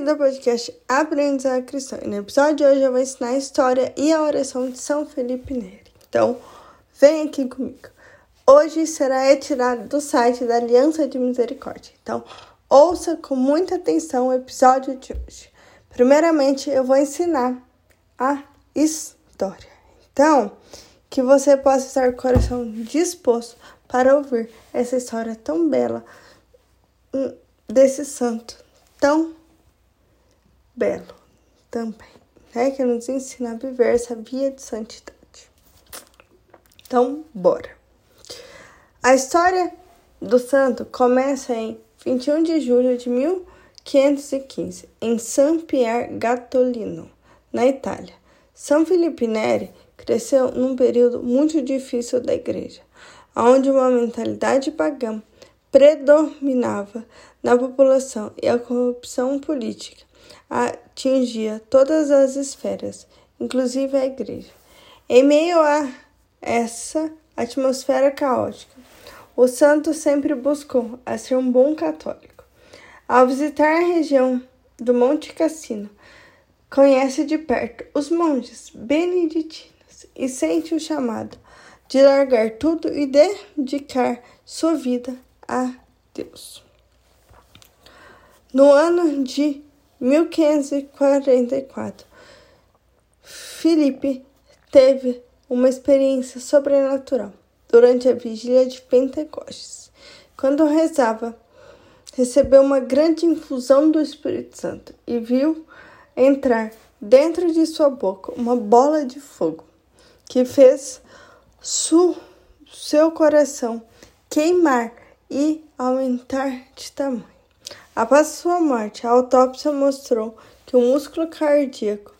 Bem-vindo ao podcast Aprendizagem Cristã. E no episódio de hoje eu vou ensinar a história e a oração de São Felipe Neri. Então, vem aqui comigo. Hoje será retirado do site da Aliança de Misericórdia. Então, ouça com muita atenção o episódio de hoje. Primeiramente, eu vou ensinar a história. Então, que você possa estar com o coração disposto para ouvir essa história tão bela hum, desse santo tão belo também, né? Que nos ensina a viver essa via de santidade. Então, bora. A história do santo começa em 21 de julho de 1515, em San Pier Gattolino, na Itália. São Felipe Neri cresceu num período muito difícil da igreja, onde uma mentalidade pagã predominava na população e a corrupção política atingia todas as esferas, inclusive a igreja. Em meio a essa atmosfera caótica, o santo sempre buscou a ser um bom católico. Ao visitar a região do Monte Cassino, conhece de perto os monges beneditinos e sente o chamado de largar tudo e dedicar sua vida a Deus. No ano de 1544, Filipe teve uma experiência sobrenatural durante a vigília de Pentecostes. Quando rezava, recebeu uma grande infusão do Espírito Santo e viu entrar dentro de sua boca uma bola de fogo que fez seu coração queimar e aumentar de tamanho. Após sua morte, a autópsia mostrou que o músculo cardíaco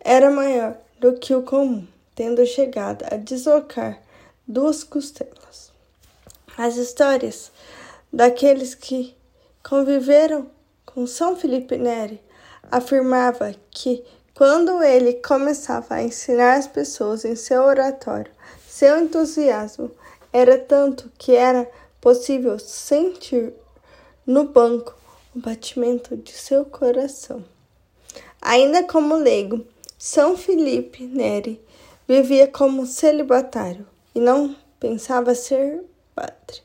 era maior do que o comum, tendo chegado a deslocar duas costelas. As histórias daqueles que conviveram com São Felipe Neri afirmava que quando ele começava a ensinar as pessoas em seu oratório, seu entusiasmo era tanto que era possível sentir no banco o batimento de seu coração. Ainda como leigo, São Felipe Neri vivia como celibatário e não pensava ser padre,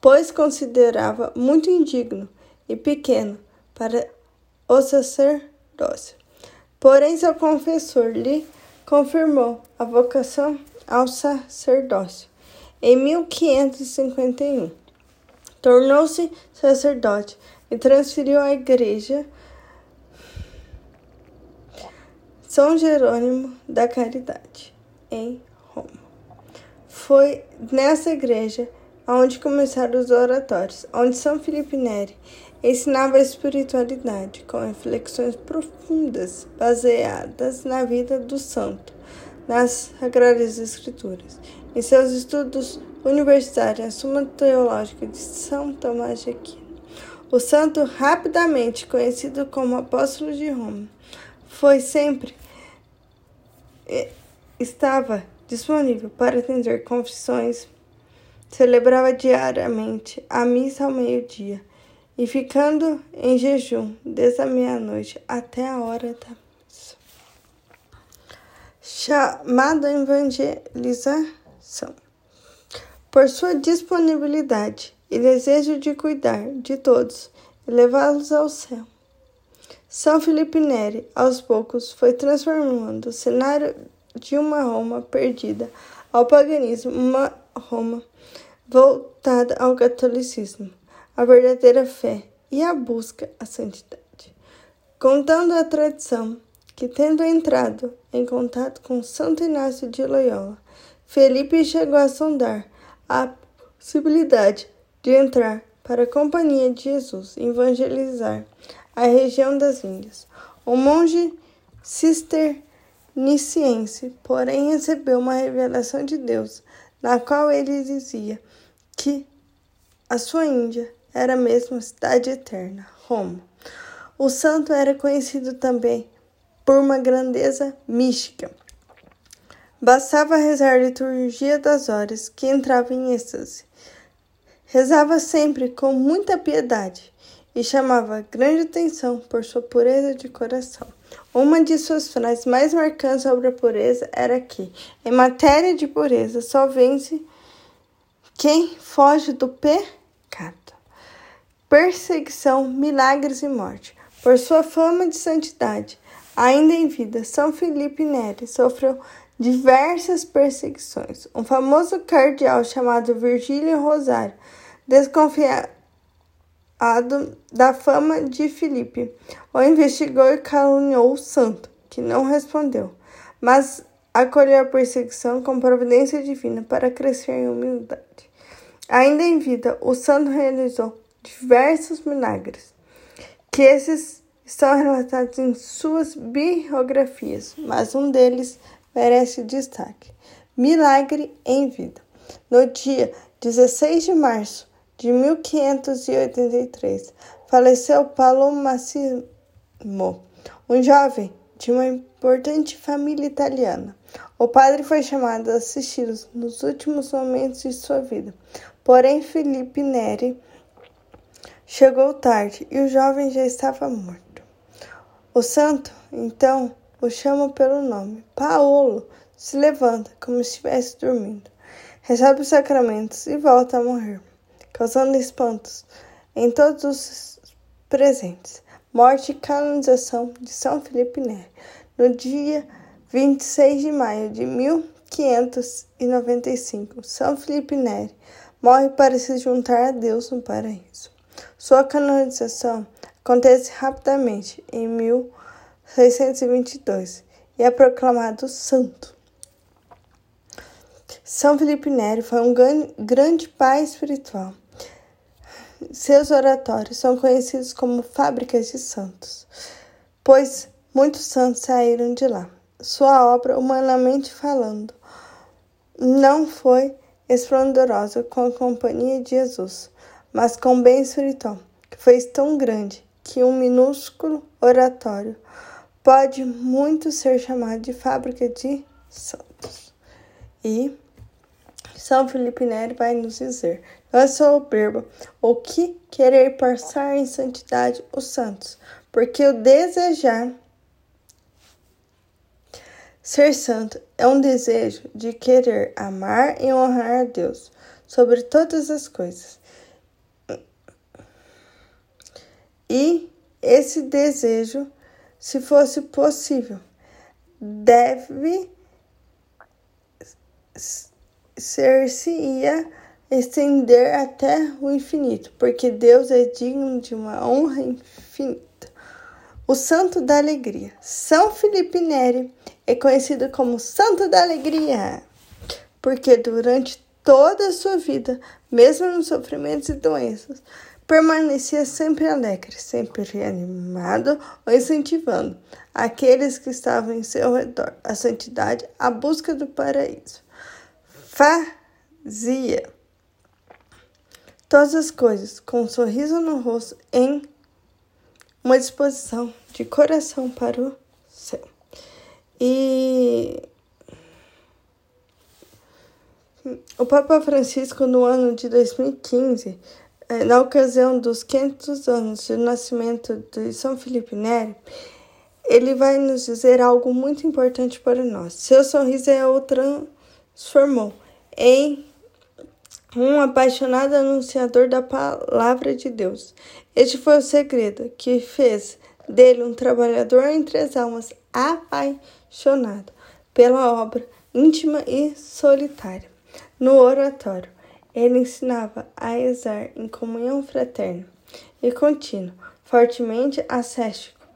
pois considerava muito indigno e pequeno para o sacerdócio. Porém, seu confessor lhe confirmou a vocação ao sacerdócio em 1551, tornou-se sacerdote e transferiu a igreja São Jerônimo da Caridade, em Roma. Foi nessa igreja onde começaram os oratórios, onde São Felipe Neri ensinava a espiritualidade com reflexões profundas baseadas na vida do santo, nas Sagradas Escrituras em seus estudos universitários, a Suma Teológica de São Tomás de Aquino, o santo, rapidamente conhecido como apóstolo de Roma, foi sempre estava disponível para atender confissões, celebrava diariamente a missa ao meio-dia e ficando em jejum desde a meia-noite até a hora da missa. Chamado evangelização por sua disponibilidade e desejo de cuidar de todos e levá-los ao céu. São Felipe Neri, aos poucos, foi transformando o cenário de uma Roma perdida ao paganismo, uma Roma voltada ao catolicismo, a verdadeira fé e a busca à santidade. Contando a tradição que, tendo entrado em contato com Santo Inácio de Loyola, Felipe chegou a sondar a possibilidade de entrar para a Companhia de Jesus evangelizar a região das Índias. O monge cisterciense, porém, recebeu uma revelação de Deus, na qual ele dizia que a sua Índia era mesmo a cidade eterna, Roma. O santo era conhecido também por uma grandeza mística Bastava rezar a liturgia das horas que entrava em êxtase. Rezava sempre com muita piedade e chamava grande atenção por sua pureza de coração. Uma de suas frases mais marcantes sobre a pureza era que, em matéria de pureza, só vence quem foge do pecado, perseguição, milagres e morte. Por sua fama de santidade, ainda em vida, São Felipe Neri sofreu diversas perseguições. Um famoso cardeal chamado Virgílio Rosário, desconfiado da fama de Felipe, o investigou e caluniou o santo, que não respondeu, mas acolheu a perseguição com providência divina para crescer em humildade. Ainda em vida, o santo realizou diversos milagres, que esses estão relatados em suas biografias, mas um deles merece destaque. Milagre em vida. No dia 16 de março de 1583, faleceu Paulo Massimo, um jovem de uma importante família italiana. O padre foi chamado a assisti-los nos últimos momentos de sua vida. Porém, Felipe Neri chegou tarde e o jovem já estava morto. O santo, então, o chama pelo nome. Paulo se levanta como se estivesse dormindo, recebe os sacramentos e volta a morrer, causando espantos em todos os presentes. Morte e canonização de São Felipe Neri, no dia 26 de maio de 1595. São Felipe Neri morre para se juntar a Deus no paraíso. Sua canonização acontece rapidamente em 1595. 622 e é proclamado santo. São Felipe Neri foi um grande pai espiritual. Seus oratórios são conhecidos como fábricas de santos, pois muitos santos saíram de lá. Sua obra, humanamente falando, não foi esplendorosa com a companhia de Jesus, mas com o bem espiritual, que foi tão grande que um minúsculo oratório pode muito ser chamado de fábrica de santos. E São Felipe Neri vai nos dizer: não é soberba o que querer passar em santidade os santos, porque o desejar ser santo é um desejo de querer amar e honrar a Deus sobre todas as coisas. E esse desejo se fosse possível. Deve ser-se-ia estender até o infinito, porque Deus é digno de uma honra infinita. O Santo da Alegria. São Felipe Neri é conhecido como Santo da Alegria, porque durante toda a sua vida, mesmo nos sofrimentos e doenças, permanecia sempre alegre, sempre animado ou incentivando aqueles que estavam em seu redor a santidade, a busca do paraíso. Fazia todas as coisas com um sorriso no rosto, em uma disposição de coração para o céu. E o Papa Francisco, no ano de 2015, é, na ocasião dos 500 anos do nascimento de São Felipe Neri, ele vai nos dizer algo muito importante para nós. Seu sorriso é o transformou em um apaixonado anunciador da palavra de Deus. Este foi o segredo que fez dele um trabalhador entre as almas, apaixonado pela obra íntima e solitária. No oratório, ele ensinava a rezar em comunhão fraterna e contínua, fortemente ascético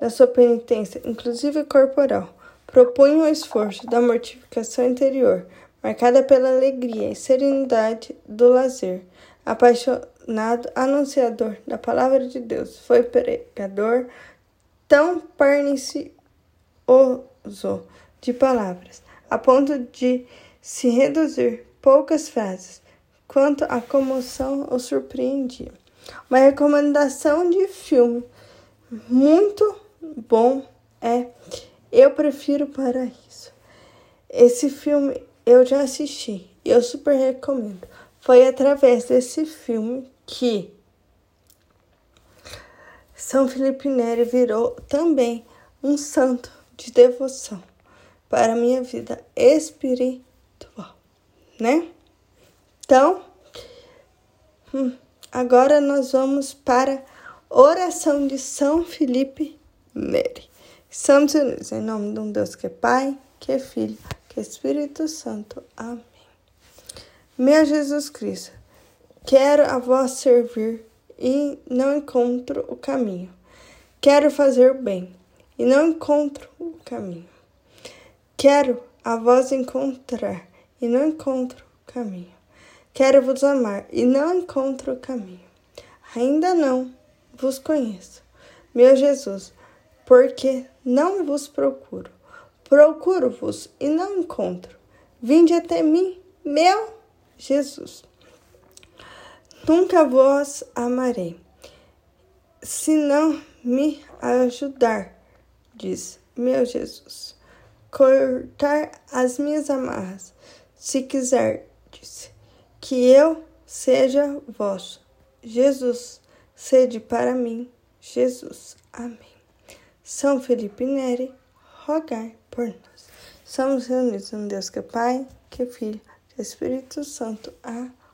da sua penitência, inclusive corporal. Propunha o esforço da mortificação interior, marcada pela alegria e serenidade do lazer. Apaixonado anunciador da palavra de Deus, foi pregador tão pernicioso de palavras, a ponto de se reduzir poucas frases quanto a comoção o surpreendia. Uma recomendação de filme muito bom é Eu Prefiro Paraíso. Esse filme eu já assisti e eu super recomendo. Foi através desse filme que São Felipe Neri virou também um santo de devoção para a minha vida espiritual, né? Então, hum, agora nós vamos para oração de São Felipe Neri. Estamos unidos em nome de um Deus que é Pai, que é Filho, Espírito Santo. Amém. Meu Jesus Cristo, quero a vós servir e não encontro o caminho. Quero fazer o bem e não encontro o caminho. Quero a vós encontrar e não encontro o caminho. Quero vos amar e não encontro o caminho. Ainda não vos conheço, meu Jesus, porque não vos procuro. Procuro-vos e não encontro. Vinde até mim, meu Jesus. Nunca vos amarei, se não me ajudar, diz meu Jesus. Cortar as minhas amarras, se quiser, disse, que eu seja vosso. Jesus, sede para mim, Jesus. Amém. São Felipe Neri, rogai por nós. Somos reunidos em Deus que é Pai, que é Filho, que é Espírito Santo. Amém.